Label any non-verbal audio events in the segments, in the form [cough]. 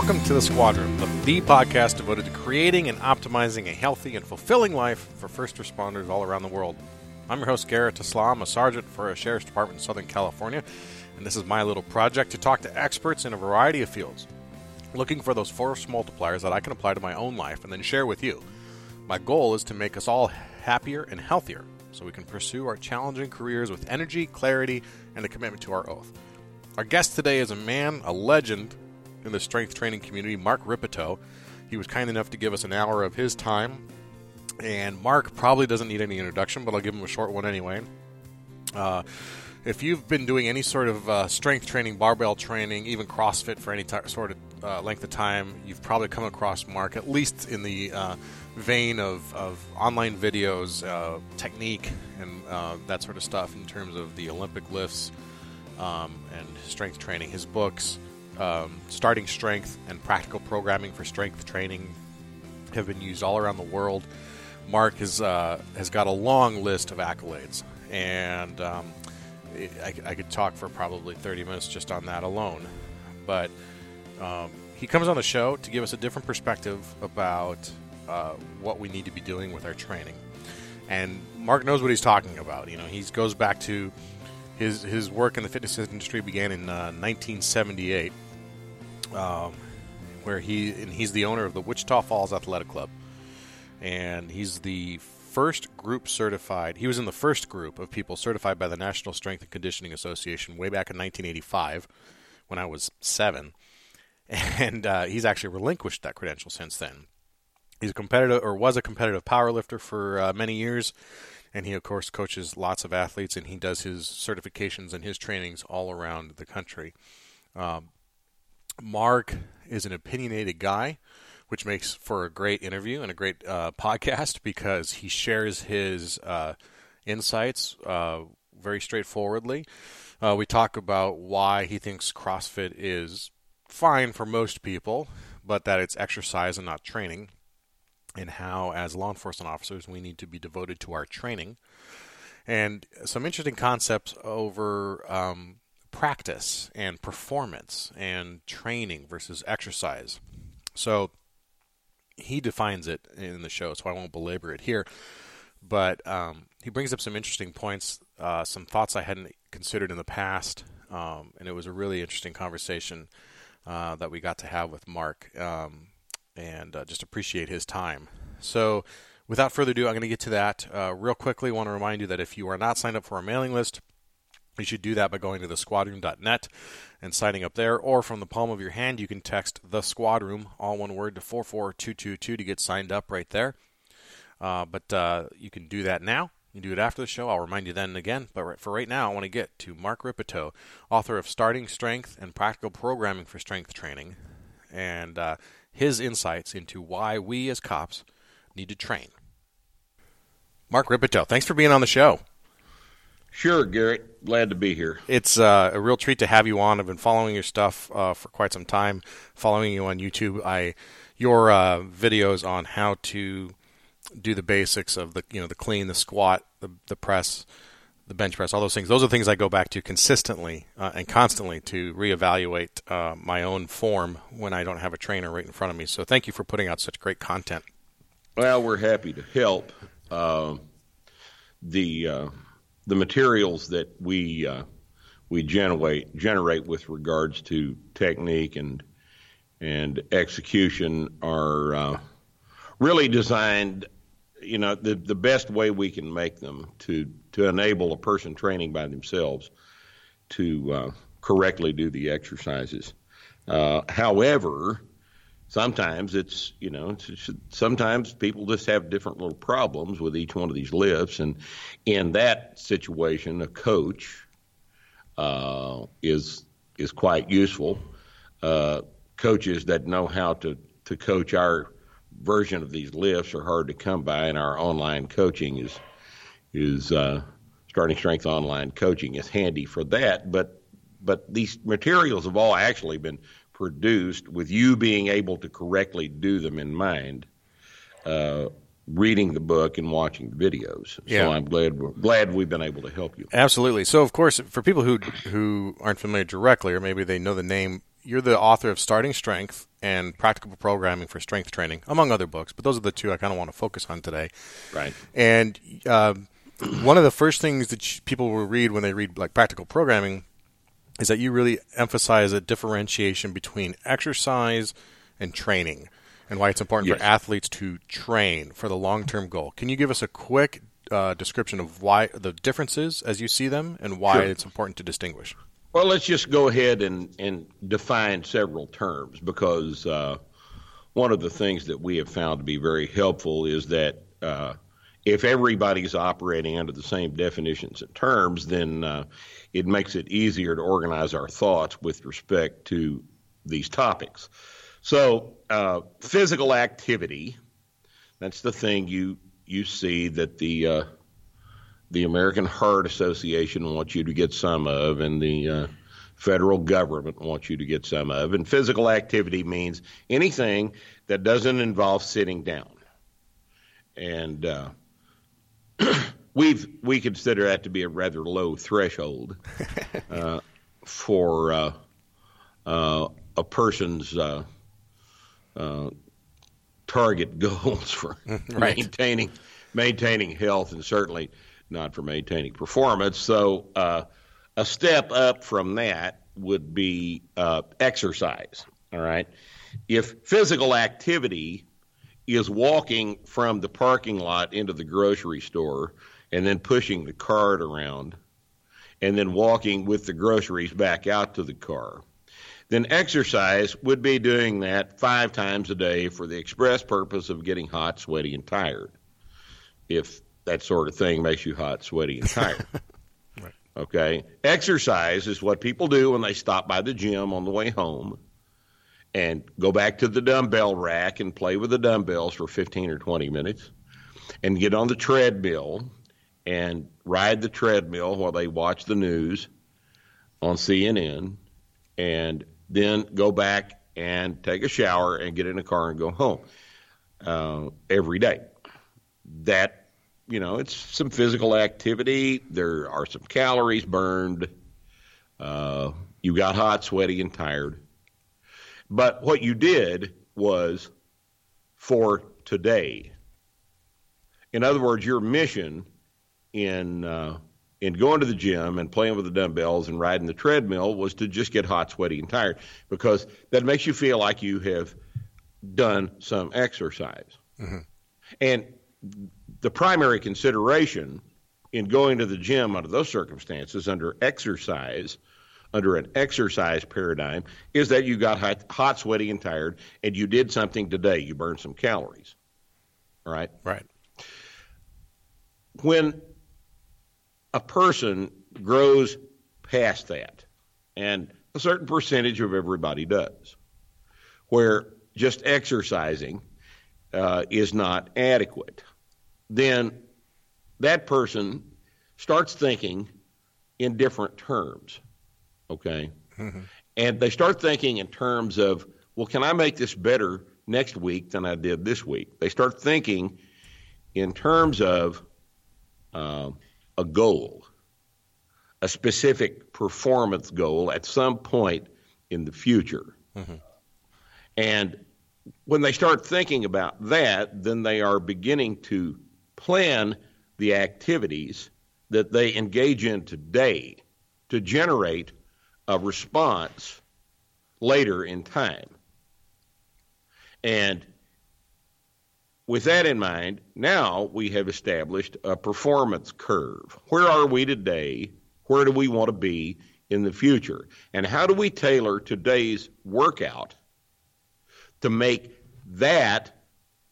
Welcome to the Squad Room, the, the podcast devoted to creating and optimizing a healthy and fulfilling life for first responders all around the world. I'm your host, Garrett Islam, a sergeant for a sheriff's department in Southern California, and this is my little project to talk to experts in a variety of fields, looking for those force multipliers that I can apply to my own life and then share with you. My goal is to make us all happier and healthier so we can pursue our challenging careers with energy, clarity, and a commitment to our oath. Our guest today is a man, a legend in the strength training community, Mark Rippetoe. He was kind enough to give us an hour of his time. And Mark probably doesn't need any introduction, but I'll give him a short one anyway. Uh, if you've been doing any sort of uh, strength training, barbell training, even CrossFit for any t- sort of uh, length of time, you've probably come across Mark, at least in the uh, vein of, of online videos, uh, technique, and uh, that sort of stuff in terms of the Olympic lifts um, and strength training. His books, um, Starting Strength and Practical Programming for Strength Training, have been used all around the world. Mark has, uh, has got a long list of accolades, and um, I, I, could talk for probably 30 minutes just on that alone. But um, he comes on the show to give us a different perspective about uh, what we need to be doing with our training. And Mark knows what he's talking about. You know, he goes back to his his work in the fitness industry began in uh, 1978, um, where he and he's the owner of the Wichita Falls Athletic Club, and he's the first group certified. He was in the first group of people certified by the National Strength and Conditioning Association way back in 1985, when I was seven, [laughs] and uh, he's actually relinquished that credential since then. He's a competitive or was a competitive powerlifter for uh, many years, and he of course coaches lots of athletes, and he does his certifications and his trainings all around the country. Um, Mark is an opinionated guy, which makes for a great interview and a great uh, podcast because he shares his uh, insights uh, very straightforwardly. Uh, we talk about why he thinks CrossFit is fine for most people, but that it's exercise and not training and how, as law enforcement officers, we need to be devoted to our training. And some interesting concepts over um, practice and performance and training versus exercise. So he defines it in the show, so I won't belabor it here. But um, he brings up some interesting points, uh, some thoughts I hadn't considered in the past, um, and it was a really interesting conversation uh, that we got to have with Mark. Um, and uh, just appreciate his time. So, without further ado, I'm going to get to that uh, real quickly. I want to remind you that if you are not signed up for our mailing list, you should do that by going to the thesquadroom.net and signing up there, or from the palm of your hand, you can text the squadroom, all one word, to 44222 to get signed up right there. Uh, but uh, you can do that now. You do it after the show. I'll remind you then again. But for right now, I want to get to Mark Rippetoe, author of Starting Strength and Practical Programming for Strength Training. And uh, his insights into why we as cops need to train. Mark Rippetoe, thanks for being on the show. Sure, Garrett. Glad to be here. It's uh, a real treat to have you on. I've been following your stuff uh, for quite some time, following you on YouTube. I your uh, videos on how to do the basics of the you know the clean, the squat, the the press, the bench press, all those things. Those are things I go back to consistently uh, and constantly to reevaluate uh, my own form when I don't have a trainer right in front of me. So thank you for putting out such great content. Well, we're happy to help. Uh, the uh, the materials that we uh, we generate generate with regards to technique and and execution are uh, really designed you know the the best way we can make them to to enable a person training by themselves to uh, correctly do the exercises. Uh, however, sometimes it's you know it's, sometimes people just have different little problems with each one of these lifts, and in that situation, a coach uh, is is quite useful. Uh, coaches that know how to to coach our version of these lifts are hard to come by, and our online coaching is is uh, starting strength online coaching is handy for that. But but these materials have all actually been produced with you being able to correctly do them in mind. Uh, reading the book and watching the videos. Yeah. So I'm glad we're, glad we've been able to help you. Absolutely. So of course, for people who who aren't familiar directly, or maybe they know the name, you're the author of Starting Strength and Practical Programming for Strength Training, among other books. But those are the two I kind of want to focus on today. Right. And uh, one of the first things that people will read when they read like practical programming is that you really emphasize a differentiation between exercise and training and why it's important yes. for athletes to train for the long-term goal. Can you give us a quick uh, description of why the differences as you see them and why sure. it's important to distinguish? Well, let's just go ahead and, and define several terms because uh, one of the things that we have found to be very helpful is that uh, if everybody's operating under the same definitions and terms, then uh, it makes it easier to organize our thoughts with respect to these topics. So, uh, physical activity, that's the thing you you see that the uh, the American Heart Association wants you to get some of, and the uh, federal government wants you to get some of. And physical activity means anything that doesn't involve sitting down. And uh, [clears throat] we've we consider that to be a rather low threshold [laughs] uh, for uh, uh, a person's uh, target [laughs] goals for right. maintaining maintaining health and certainly not for maintaining performance. So uh, a step up from that would be uh, exercise. All right. If physical activity is walking from the parking lot into the grocery store and then pushing the cart around and then walking with the groceries back out to the car, then exercise would be doing that five times a day for the express purpose of getting hot, sweaty, and tired. If that sort of thing makes you hot, sweaty, and tired. [laughs] right. Okay. Exercise is what people do when they stop by the gym on the way home and go back to the dumbbell rack and play with the dumbbells for 15 or 20 minutes and get on the treadmill and ride the treadmill while they watch the news on CNN and then go back and take a shower and get in a car and go home uh, every day. That, you know, it's some physical activity. There are some calories burned. Uh, you got hot, sweaty, and tired. But what you did was for today. In other words, your mission in uh, in going to the gym and playing with the dumbbells and riding the treadmill was to just get hot, sweaty, and tired because that makes you feel like you have done some exercise. Mm-hmm. And the primary consideration in going to the gym under those circumstances, under exercise, under an exercise paradigm, is that you got hot, hot, sweaty, and tired, and you did something today. You burned some calories. Right? Right. When a person grows past that, and a certain percentage of everybody does, where just exercising uh, is not adequate, then that person starts thinking in different terms. Okay? Mm-hmm. And they start thinking in terms of, well, can I make this better next week than I did this week? They start thinking in terms of, uh, a goal, a specific performance goal at some point in the future. Mm-hmm. And when they start thinking about that, then they are beginning to plan the activities that they engage in today to generate a response later in time. And with that in mind, now we have established a performance curve. Where are we today? Where do we want to be in the future? And how do we tailor today's workout to make that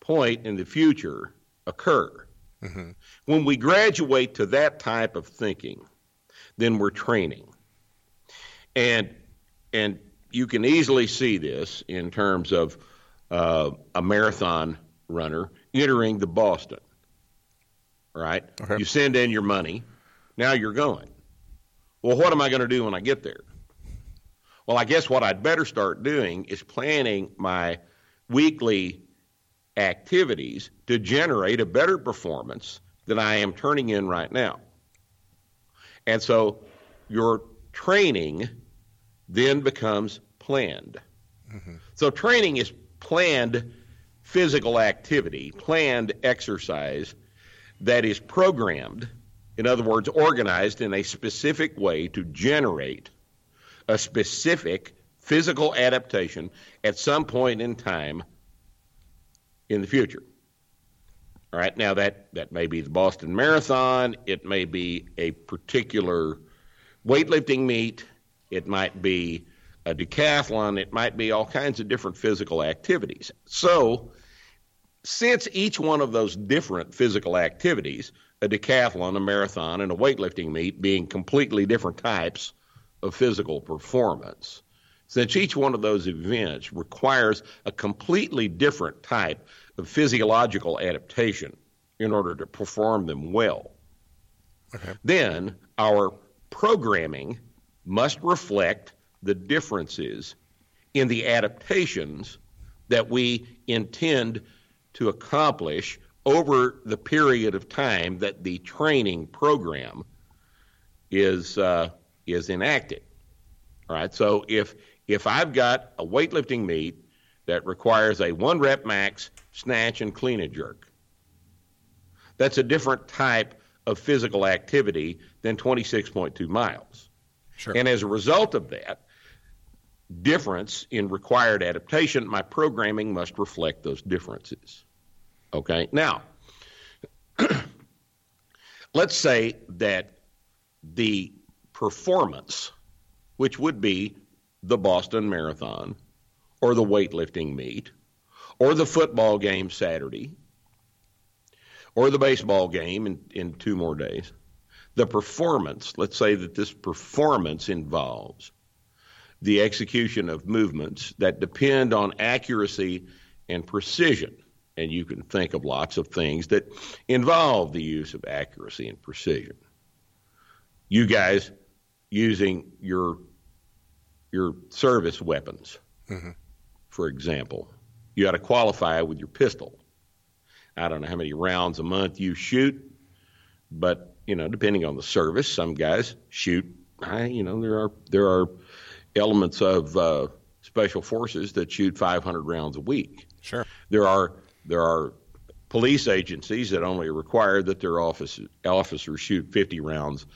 point in the future occur? Mm-hmm. When we graduate to that type of thinking, then we're training. And and you can easily see this in terms of uh, a marathon runner entering the Boston. Right? Okay. You send in your money. Now you're going. Well, what am I going to do when I get there? Well, I guess what I'd better start doing is planning my weekly activities to generate a better performance than I am turning in right now. And so your training then becomes planned. Mm-hmm. So training is planned physical activity, planned exercise that is programmed, in other words, organized in a specific way to generate a specific physical adaptation at some point in time in the future. All right, now that, that may be the Boston Marathon, it may be a particular weightlifting meet, it might be a decathlon, it might be all kinds of different physical activities. So, since each one of those different physical activities, a decathlon, a marathon, and a weightlifting meet being completely different types of physical performance, since each one of those events requires a completely different type of physiological adaptation in order to perform them well, okay. then our programming must reflect the differences in the adaptations that we intend to accomplish over the period of time that the training program is uh, is enacted. All right. So if if I've got a weightlifting meet that requires a one rep max snatch and clean and jerk, that's a different type of physical activity than 26.2 miles. Sure. And as a result of that difference in required adaptation, my programming must reflect those differences. Okay. Now, [clears throat] let's say that the performance, which would be the Boston Marathon or the weightlifting meet or the football game Saturday or the baseball game in, in two more days, the performance, let's say that this performance involves the execution of movements that depend on accuracy and precision and you can think of lots of things that involve the use of accuracy and precision. You guys using your your service weapons, mm-hmm. for example, you got to qualify with your pistol. I don't know how many rounds a month you shoot, but you know, depending on the service, some guys shoot. I, you know, there are there are elements of uh, special forces that shoot 500 rounds a week. Sure. There are there are police agencies that only require that their office, officers shoot 50 rounds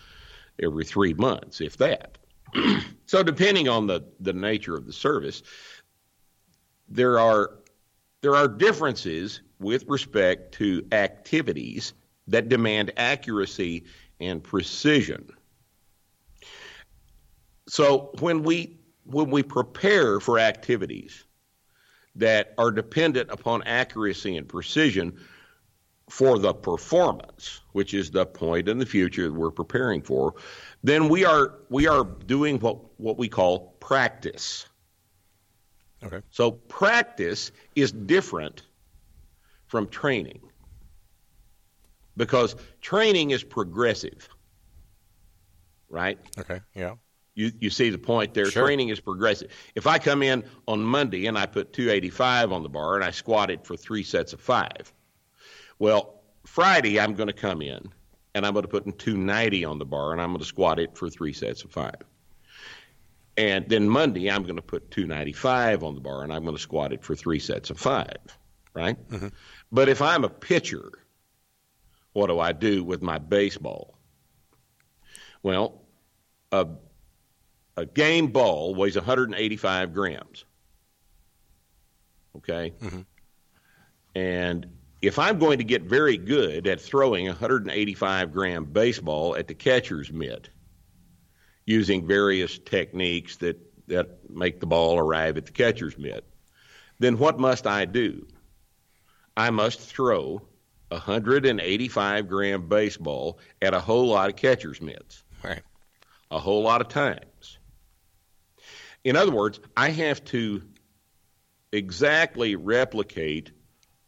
every three months, if that. [clears throat] so, depending on the, the nature of the service, there are there are differences with respect to activities that demand accuracy and precision. So when we when we prepare for activities that are dependent upon accuracy and precision for the performance, which is the point in the future that we're preparing for, then we are we are doing what what we call practice. Okay. So practice is different from training because training is progressive. Right? Okay. Yeah. You, you see the point there. Sure. Training is progressive. If I come in on Monday and I put 285 on the bar and I squat it for three sets of five, well, Friday I'm going to come in and I'm going to put in 290 on the bar and I'm going to squat it for three sets of five. And then Monday I'm going to put 295 on the bar and I'm going to squat it for three sets of five, right? Mm-hmm. But if I'm a pitcher, what do I do with my baseball? Well, a a game ball weighs 185 grams. Okay? Mm-hmm. And if I'm going to get very good at throwing a 185 gram baseball at the catcher's mitt using various techniques that, that make the ball arrive at the catcher's mitt, then what must I do? I must throw a 185 gram baseball at a whole lot of catcher's mitts. Right. A whole lot of times. In other words, I have to exactly replicate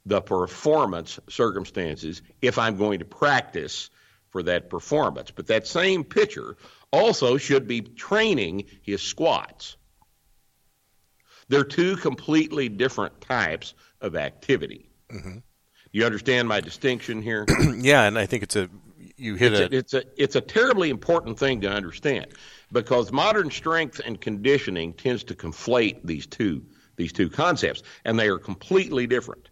the performance circumstances if I'm going to practice for that performance. But that same pitcher also should be training his squats. They're two completely different types of activity. Mm-hmm. You understand my distinction here? [clears throat] yeah, and I think it's a you hit it's a, a, it's a it's a terribly important thing to understand because modern strength and conditioning tends to conflate these two these two concepts, and they are completely different.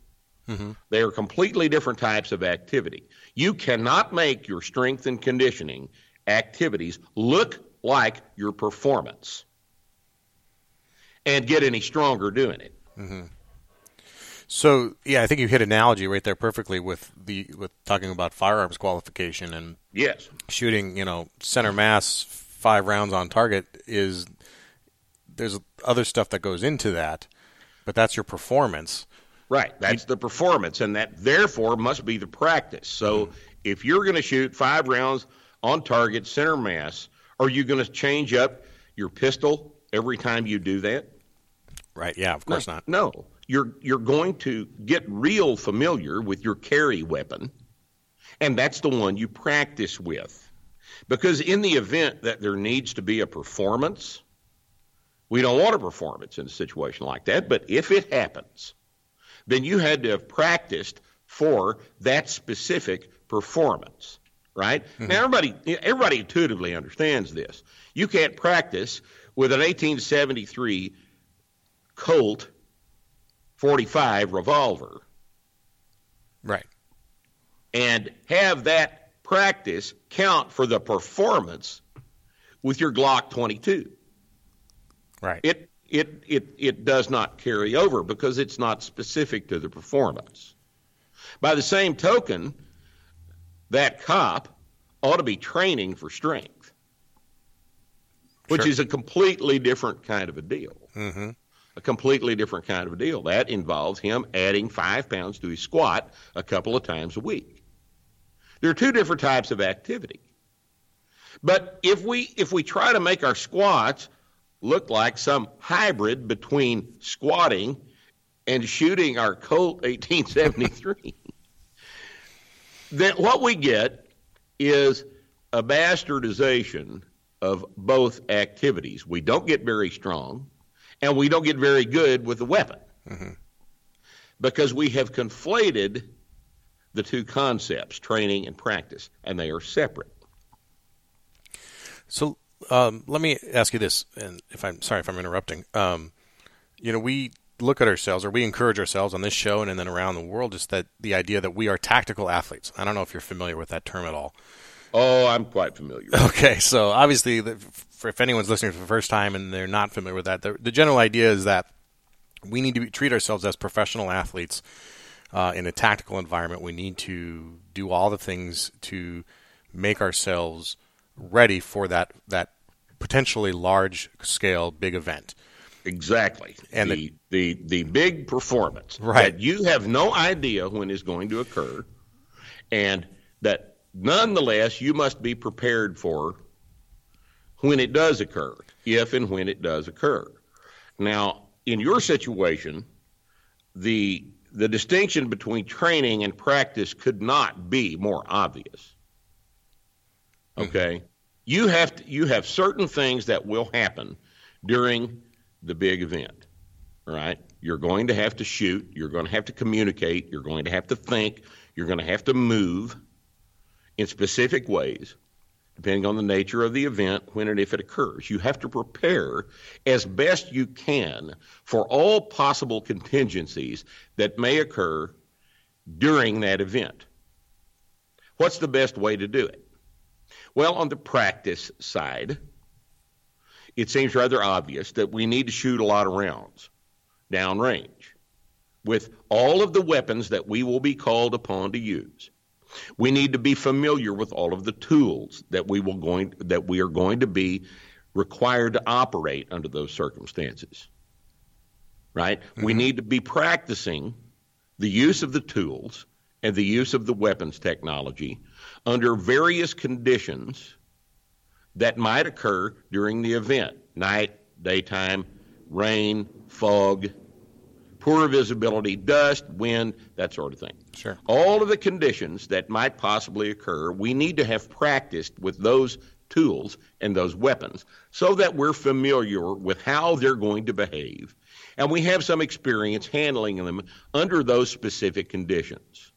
Mm-hmm. They are completely different types of activity. You cannot make your strength and conditioning activities look like your performance and get any stronger doing it. Mm-hmm. So yeah, I think you hit analogy right there perfectly with the with talking about firearms qualification and Yes. shooting. You know, center mass, five rounds on target is there's other stuff that goes into that, but that's your performance. Right. That's the performance, and that therefore must be the practice. So mm-hmm. if you're going to shoot five rounds on target, center mass, are you going to change up your pistol every time you do that? Right? Yeah, of course not. No. You're you're going to get real familiar with your carry weapon, and that's the one you practice with. Because in the event that there needs to be a performance, we don't want a performance in a situation like that, but if it happens, then you had to have practiced for that specific performance, right? Mm-hmm. Now everybody everybody intuitively understands this. You can't practice with an 1873 Colt 45 revolver Right. and have that practice count for the performance with your Glock 22. Right. It it it it does not carry over because it's not specific to the performance. By the same token, that cop ought to be training for strength, which Sure. is a completely different kind of a deal. mm-hmm. A completely different kind of deal. That involves him adding five pounds to his squat a couple of times a week. There are two different types of activity. But if we if we try to make our squats look like some hybrid between squatting and shooting our Colt 1873, [laughs] then what we get is a bastardization of both activities. We don't get very strong, and we don't get very good with the weapon Mhm. because we have conflated the two concepts, training and practice, and they are separate. So um, let me ask you this, and if I'm sorry if I'm interrupting. Um, you know, we look at ourselves, or we encourage ourselves on this show and, and then around the world, just that the idea that we are tactical athletes. I don't know if you're familiar with that term at all. Oh, I'm quite familiar. Okay, so obviously, the, for, if anyone's listening for the first time and they're not familiar with that, the, the general idea is that we need to be, treat ourselves as professional athletes uh, in a tactical environment. We need to do all the things to make ourselves ready for that that potentially large scale big event. Exactly. And the, the the big performance Right. that you have no idea when is going to occur, and that nonetheless you must be prepared for when it does occur, if and when it does occur. Now, in your situation, the the distinction between training and practice could not be more obvious. Hmm. Okay? You have to, you have certain things that will happen during the big event. All right? You're going to have to shoot, you're going to have to communicate, you're going to have to think, you're going to have to move in specific ways depending on the nature of the event when and if it occurs. You have to prepare as best you can for all possible contingencies that may occur during that event. What's the best way to do it? Well, on the practice side, it seems rather obvious that we need to shoot a lot of rounds downrange with all of the weapons that we will be called upon to use. We need to be familiar with all of the tools that we will going that we are going to be required to operate under those circumstances. Right? We mm-hmm. need to be practicing the use of the tools and the use of the weapons technology under various conditions that might occur during the event night, daytime, rain, fog, poor visibility, dust, wind, that sort of thing. Sure. All of the conditions that might possibly occur, we need to have practiced with those tools and those weapons so that we're familiar with how they're going to behave and we have some experience handling them under those specific conditions.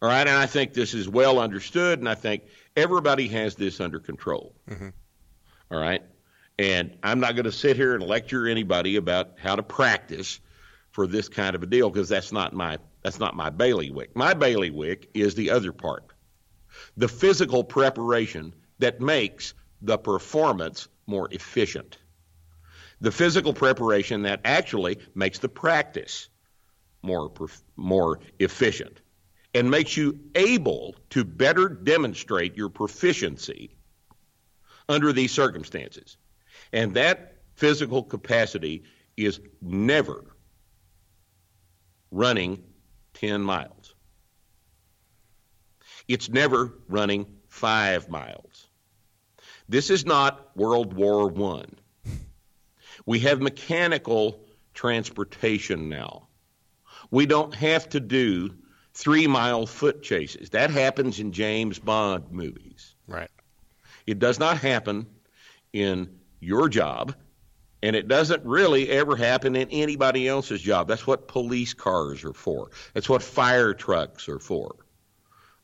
All right, and I think this is well understood, and I think everybody has this under control. Mm-hmm. All right, and I'm not going to sit here and lecture anybody about how to practice for this kind of a deal because that's not my that's not my bailiwick. My bailiwick is the other part, the physical preparation that makes the performance more efficient. The physical preparation that actually makes the practice more more efficient and makes you able to better demonstrate your proficiency under these circumstances. And that physical capacity is never running 10 miles. It's never running five miles. This is not World War I. We have mechanical transportation now. We don't have to do three mile foot chases. That happens in James Bond movies. Right. It does not happen in your job, and it doesn't really ever happen in anybody else's job. That's what police cars are for, that's what fire trucks are for.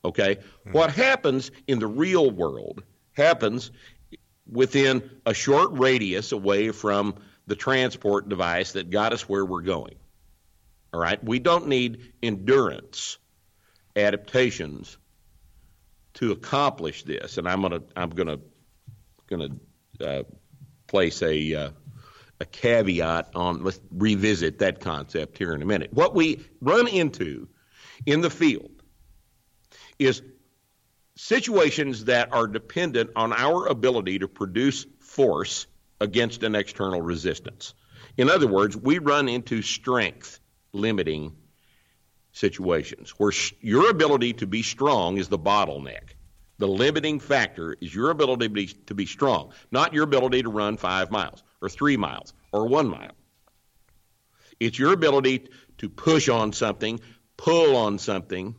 Okay? Mm-hmm. What happens in the real world happens within a short radius away from the transport device that got us where we're going. All right? We don't need endurance adaptations to accomplish this. And I'm gonna I'm gonna gonna uh, place a uh, a caveat on. Let's revisit that concept here in a minute. What we run into in the field is situations that are dependent on our ability to produce force against an external resistance. In other words, we run into strength limiting situations where sh- your ability to be strong is the bottleneck. The limiting factor is your ability to be, to be strong, not your ability to run five miles or three miles or one mile. It's your ability to push on something, pull on something,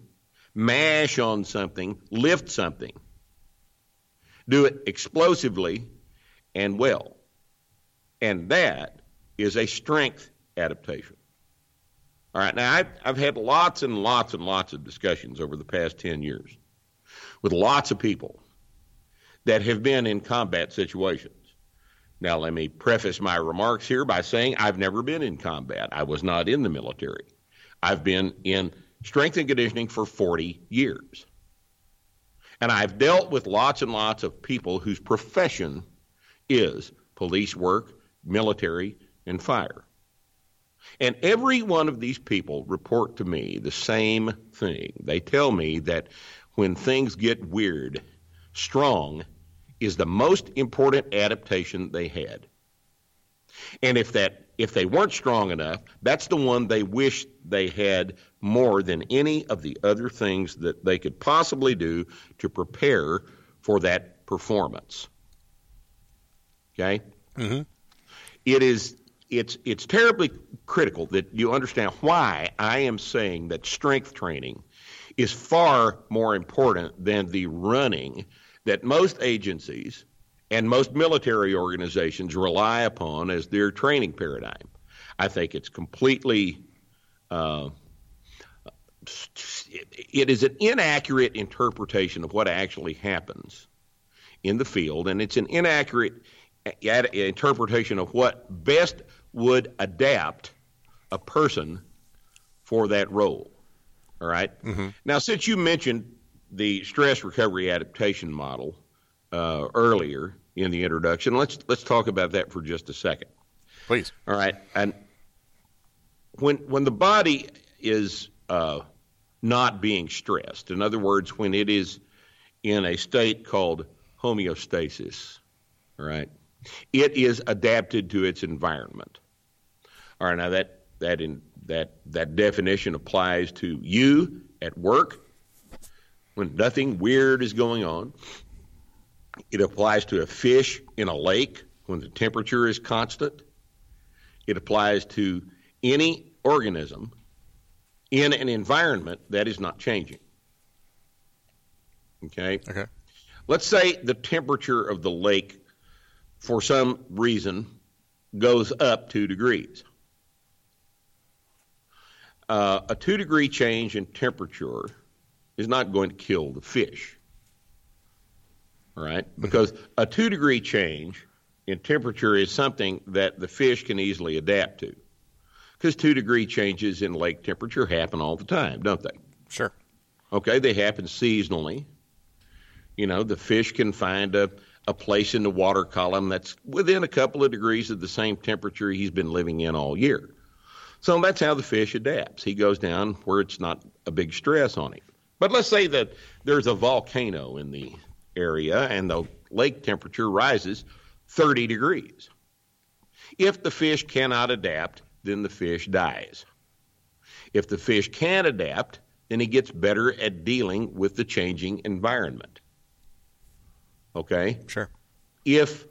mash on something, lift something. Do it explosively and well. And that is a strength adaptation. All right, now I've, I've had lots and lots and lots of discussions over the past 10 years with lots of people that have been in combat situations. Now, let me preface my remarks here by saying I've never been in combat. I was not in the military. I've been in strength and conditioning for 40 years. And I've dealt with lots and lots of people whose profession is police work, military, and fire. And every one of these people report to me the same thing. They tell me that when things get weird, strong is the most important adaptation they had. And if that if they weren't strong enough, that's the one they wish they had more than any of the other things that they could possibly do to prepare for that performance. Okay? Mm-hmm. It is it's it's terribly critical that you understand why I am saying that strength training is far more important than the running that most agencies and most military organizations rely upon as their training paradigm. I think it's completely uh, it is an inaccurate interpretation of what actually happens in the field, and it's an inaccurate interpretation of what best would adapt a person for that role. All right? mm-hmm. Now, since you mentioned the stress recovery adaptation model uh, earlier in the introduction, let's let's talk about that for just a second. Please. All right. And when when the body is uh, not being stressed, in other words, when it is in a state called homeostasis, all right, it is adapted to its environment. All right, now that that in that that definition applies to you at work when nothing weird is going on. It applies to a fish in a lake when the temperature is constant. It applies to any organism in an environment that is not changing. Okay? Okay. Let's say the temperature of the lake, for some reason, goes up two degrees uh, a two degree change in temperature is not going to kill the fish. All right? Because a two degree change in temperature is something that the fish can easily adapt to. Because two degree changes in lake temperature happen all the time, don't they? Sure. Okay, they happen seasonally. You know, the fish can find a, a place in the water column that's within a couple of degrees of the same temperature he's been living in all year. So that's how the fish adapts. He goes down where it's not a big stress on him. But let's say that there's a volcano in the area and the lake temperature rises 30 degrees. If the fish cannot adapt, then the fish dies. If the fish can adapt, then he gets better at dealing with the changing environment. Okay? Sure. If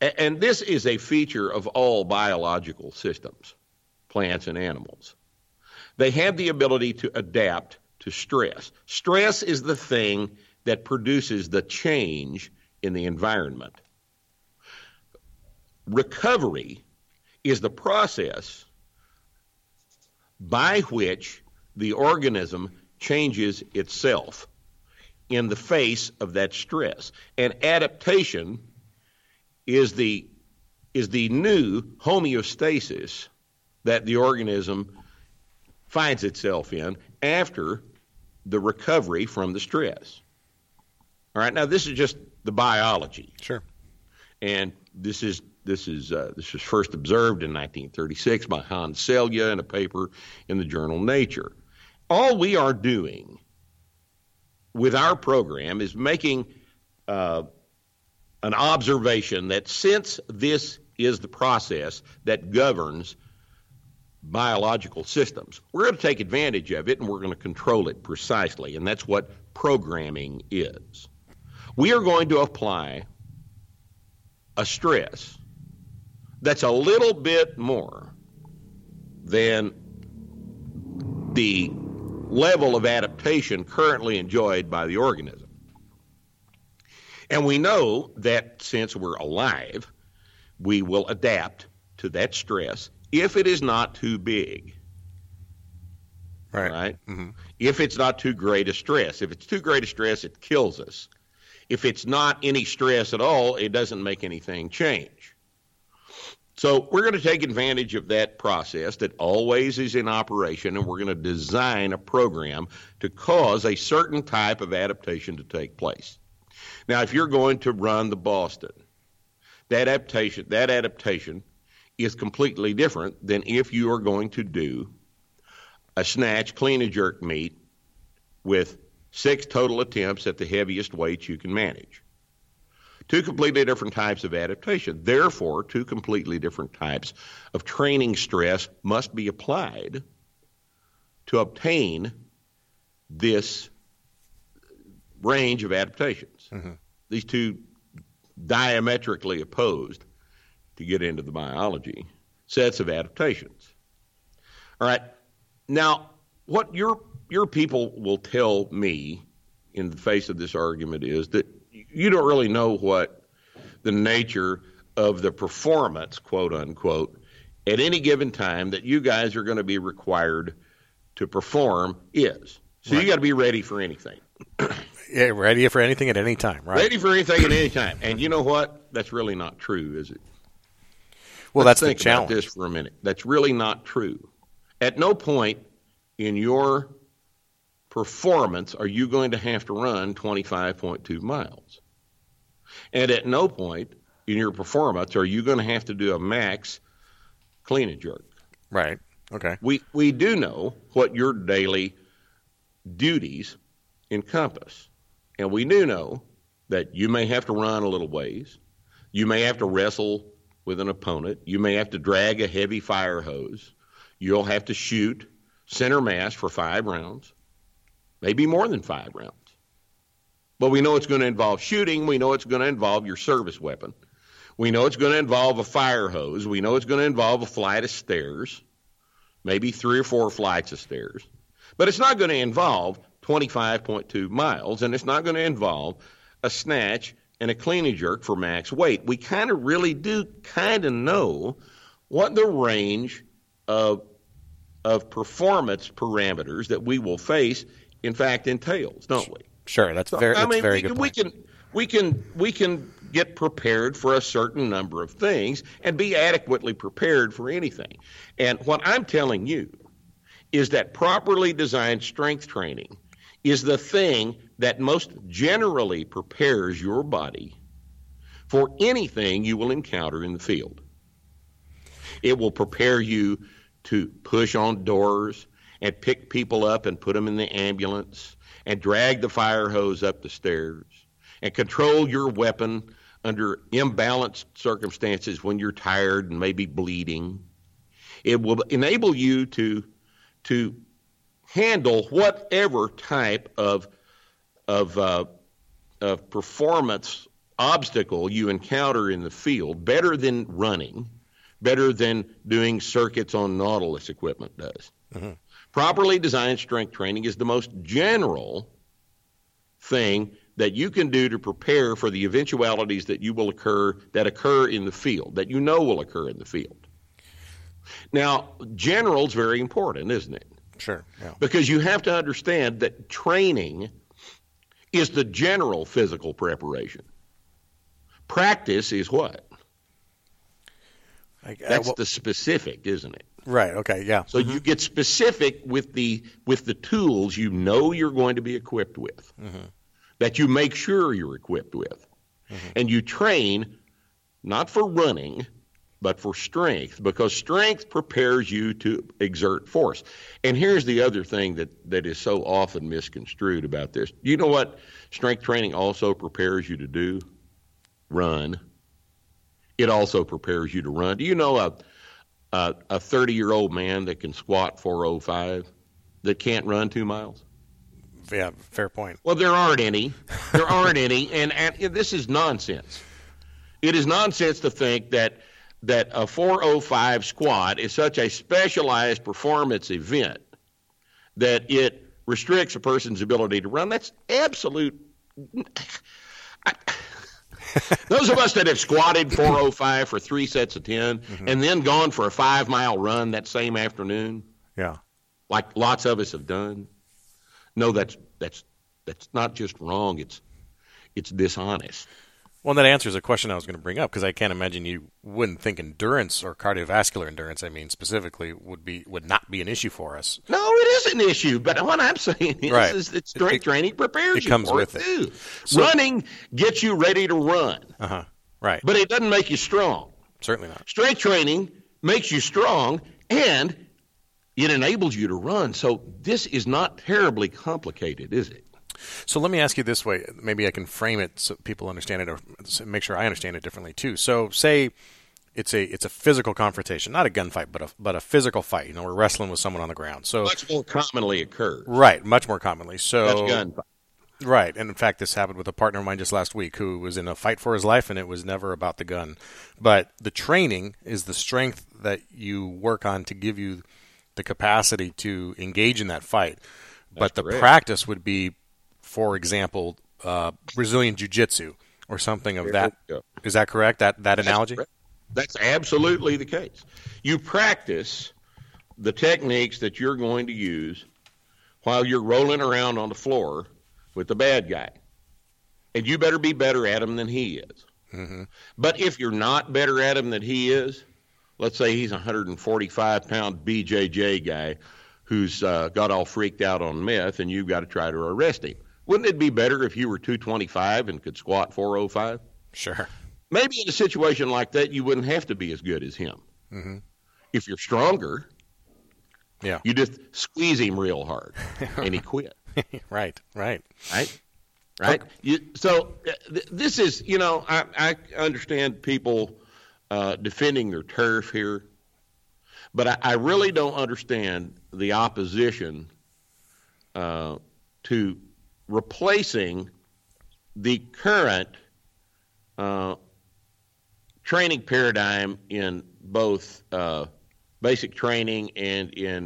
and this is a feature of all biological systems, plants and animals. They have the ability to adapt to stress. Stress is the thing that produces the change in the environment. Recovery is the process by which the organism changes itself in the face of that stress. And adaptation is the is the new homeostasis that the organism finds itself in after the recovery from the stress. All right, now this is just the biology. Sure. And this is this is uh, this was first observed in 1936 by Hans Selye in a paper in the journal Nature. All we are doing with our program is making uh, an observation that since this is the process that governs biological systems, we're going to take advantage of it and we're going to control it precisely. And that's what programming is. We are going to apply a stress that's a little bit more than the level of adaptation currently enjoyed by the organism. And we know that since we're alive, we will adapt to that stress if it is not too big. Right. Right? Mm-hmm. If it's not too great a stress. If it's too great a stress, it kills us. If it's not any stress at all, it doesn't make anything change. So we're going to take advantage of that process that always is in operation, and we're going to design a program to cause a certain type of adaptation to take place. Now, if you're going to run the Boston, that adaptation that adaptation is completely different than if you are going to do a snatch, clean and jerk meet with six total attempts at the heaviest weight you can manage. Two completely different types of adaptation. Therefore, two completely different types of training stress must be applied to obtain this range of adaptations. Mm-hmm. These two diametrically opposed, to get into the biology, sets of adaptations. All right. Now, what your your people will tell me in the face of this argument is that you don't really know what the nature of the performance, quote unquote, at any given time that you guys are going to be required to perform is. So Right. you got to be ready for anything. [clears throat] Yeah, ready for anything at any time, right? Ready for anything at any time. And you know what? That's really not true, is it? Well, Let's that's think the challenge. about this for a minute. That's really not true. At no point in your performance are you going to have to run 25.2 miles. And at no point in your performance are you going to have to do a max clean and jerk. Right. Okay. We we do know what your daily duties encompass. And we do know that you may have to run a little ways. You may have to wrestle with an opponent. You may have to drag a heavy fire hose. You'll have to shoot center mass for five rounds, maybe more than five rounds. But we know it's going to involve shooting. We know it's going to involve your service weapon. We know it's going to involve a fire hose. We know it's going to involve a flight of stairs, maybe three or four flights of stairs. But it's not going to involve 25.2 miles, and it's not going to involve a snatch and a clean and jerk for max weight. We kind of really do kind of know what the range of of performance parameters that we will face in fact, entails, don't we? Sure, that's very, that's I mean, very we, good we can we can we can get prepared for a certain number of things and be adequately prepared for anything. And what I'm telling you is that properly designed strength training is the thing that most generally prepares your body for anything you will encounter in the field. It will prepare you to push on doors and pick people up and put them in the ambulance and drag the fire hose up the stairs and control your weapon under imbalanced circumstances when you're tired and maybe bleeding. It will enable you to to handle whatever type of of, uh, of performance obstacle you encounter in the field better than running, better than doing circuits on Nautilus equipment does. Mm-hmm. Properly designed strength training is the most general thing that you can do to prepare for the eventualities that you will occur that occur in the field that you know will occur in the field. Now, general is very important, isn't it? Sure. Yeah. Because you have to understand that training is the general physical preparation. Practice is what? I, I, That's well, the specific, isn't it? Right. Okay. Yeah. So mm-hmm. you get specific with the with the tools you know you're going to be equipped with, mm-hmm. that you make sure you're equipped with, mm-hmm. and you train not for running, but for strength, because strength prepares you to exert force. And here's the other thing that, that is so often misconstrued about this. You know what strength training also prepares you to do? Run. It also prepares you to run. Do you know a a 30 year old man that can squat 405 that can't run two miles? Yeah, fair point. Well, there aren't any. There aren't any, and, and this is nonsense. It is nonsense to think that that a 405 squat is such a specialized performance event that it restricts a person's ability to run. That's absolute. I, [laughs] those of us that have squatted 405 for three sets of 10 mm-hmm. and then gone for a five mile run that same afternoon, yeah, like lots of us have done, no, that's that's that's not just wrong. It's it's dishonest. Well, that answers a question I was going to bring up because I can't imagine you wouldn't think endurance or cardiovascular endurance, I mean specifically, would be would not be an issue for us. No, it is an issue, but what I'm saying is, right. is that strength it, training prepares it you comes for with it. So, Running gets you ready to run. Uh huh. Right. But it doesn't make you strong. Certainly not. Strength training makes you strong and it enables you to run. So this is not terribly complicated, is it? So let me ask you this way. Maybe I can frame it so people understand it, or make sure I understand it differently too. So say it's a it's a physical confrontation, not a gunfight, but a but a physical fight. You know, we're wrestling with someone on the ground. So much more commonly occurs. Right, much more commonly. So gunfight. Right, and in fact, this happened with a partner of mine just last week who was in a fight for his life, and it was never about the gun. But the training is the strength that you work on to give you the capacity to engage in that fight. That's but the correct. practice would be for example, uh, Brazilian Jiu Jitsu or something of that. Is that correct? That that analogy? That's, that's absolutely the case. You practice the techniques that you're going to use while you're rolling around on the floor with the bad guy, and you better be better at him than he is. Mm-hmm. But if you're not better at him than he is, let's say he's a 145 pound BJJ guy who's uh, got all freaked out on meth, and you've got to try to arrest him. Wouldn't it be better if you were 225 and could squat 405? Sure. Maybe in a situation like that, you wouldn't have to be as good as him. Mm-hmm. If you're stronger, yeah, you just squeeze him real hard, [laughs] and he quit. [laughs] right, right, right, right. Okay. You, so uh, th- this is, you know, I, I understand people uh, defending their turf here, but I, I, really don't understand the opposition uh, to replacing the current uh, training paradigm in both uh, basic training and in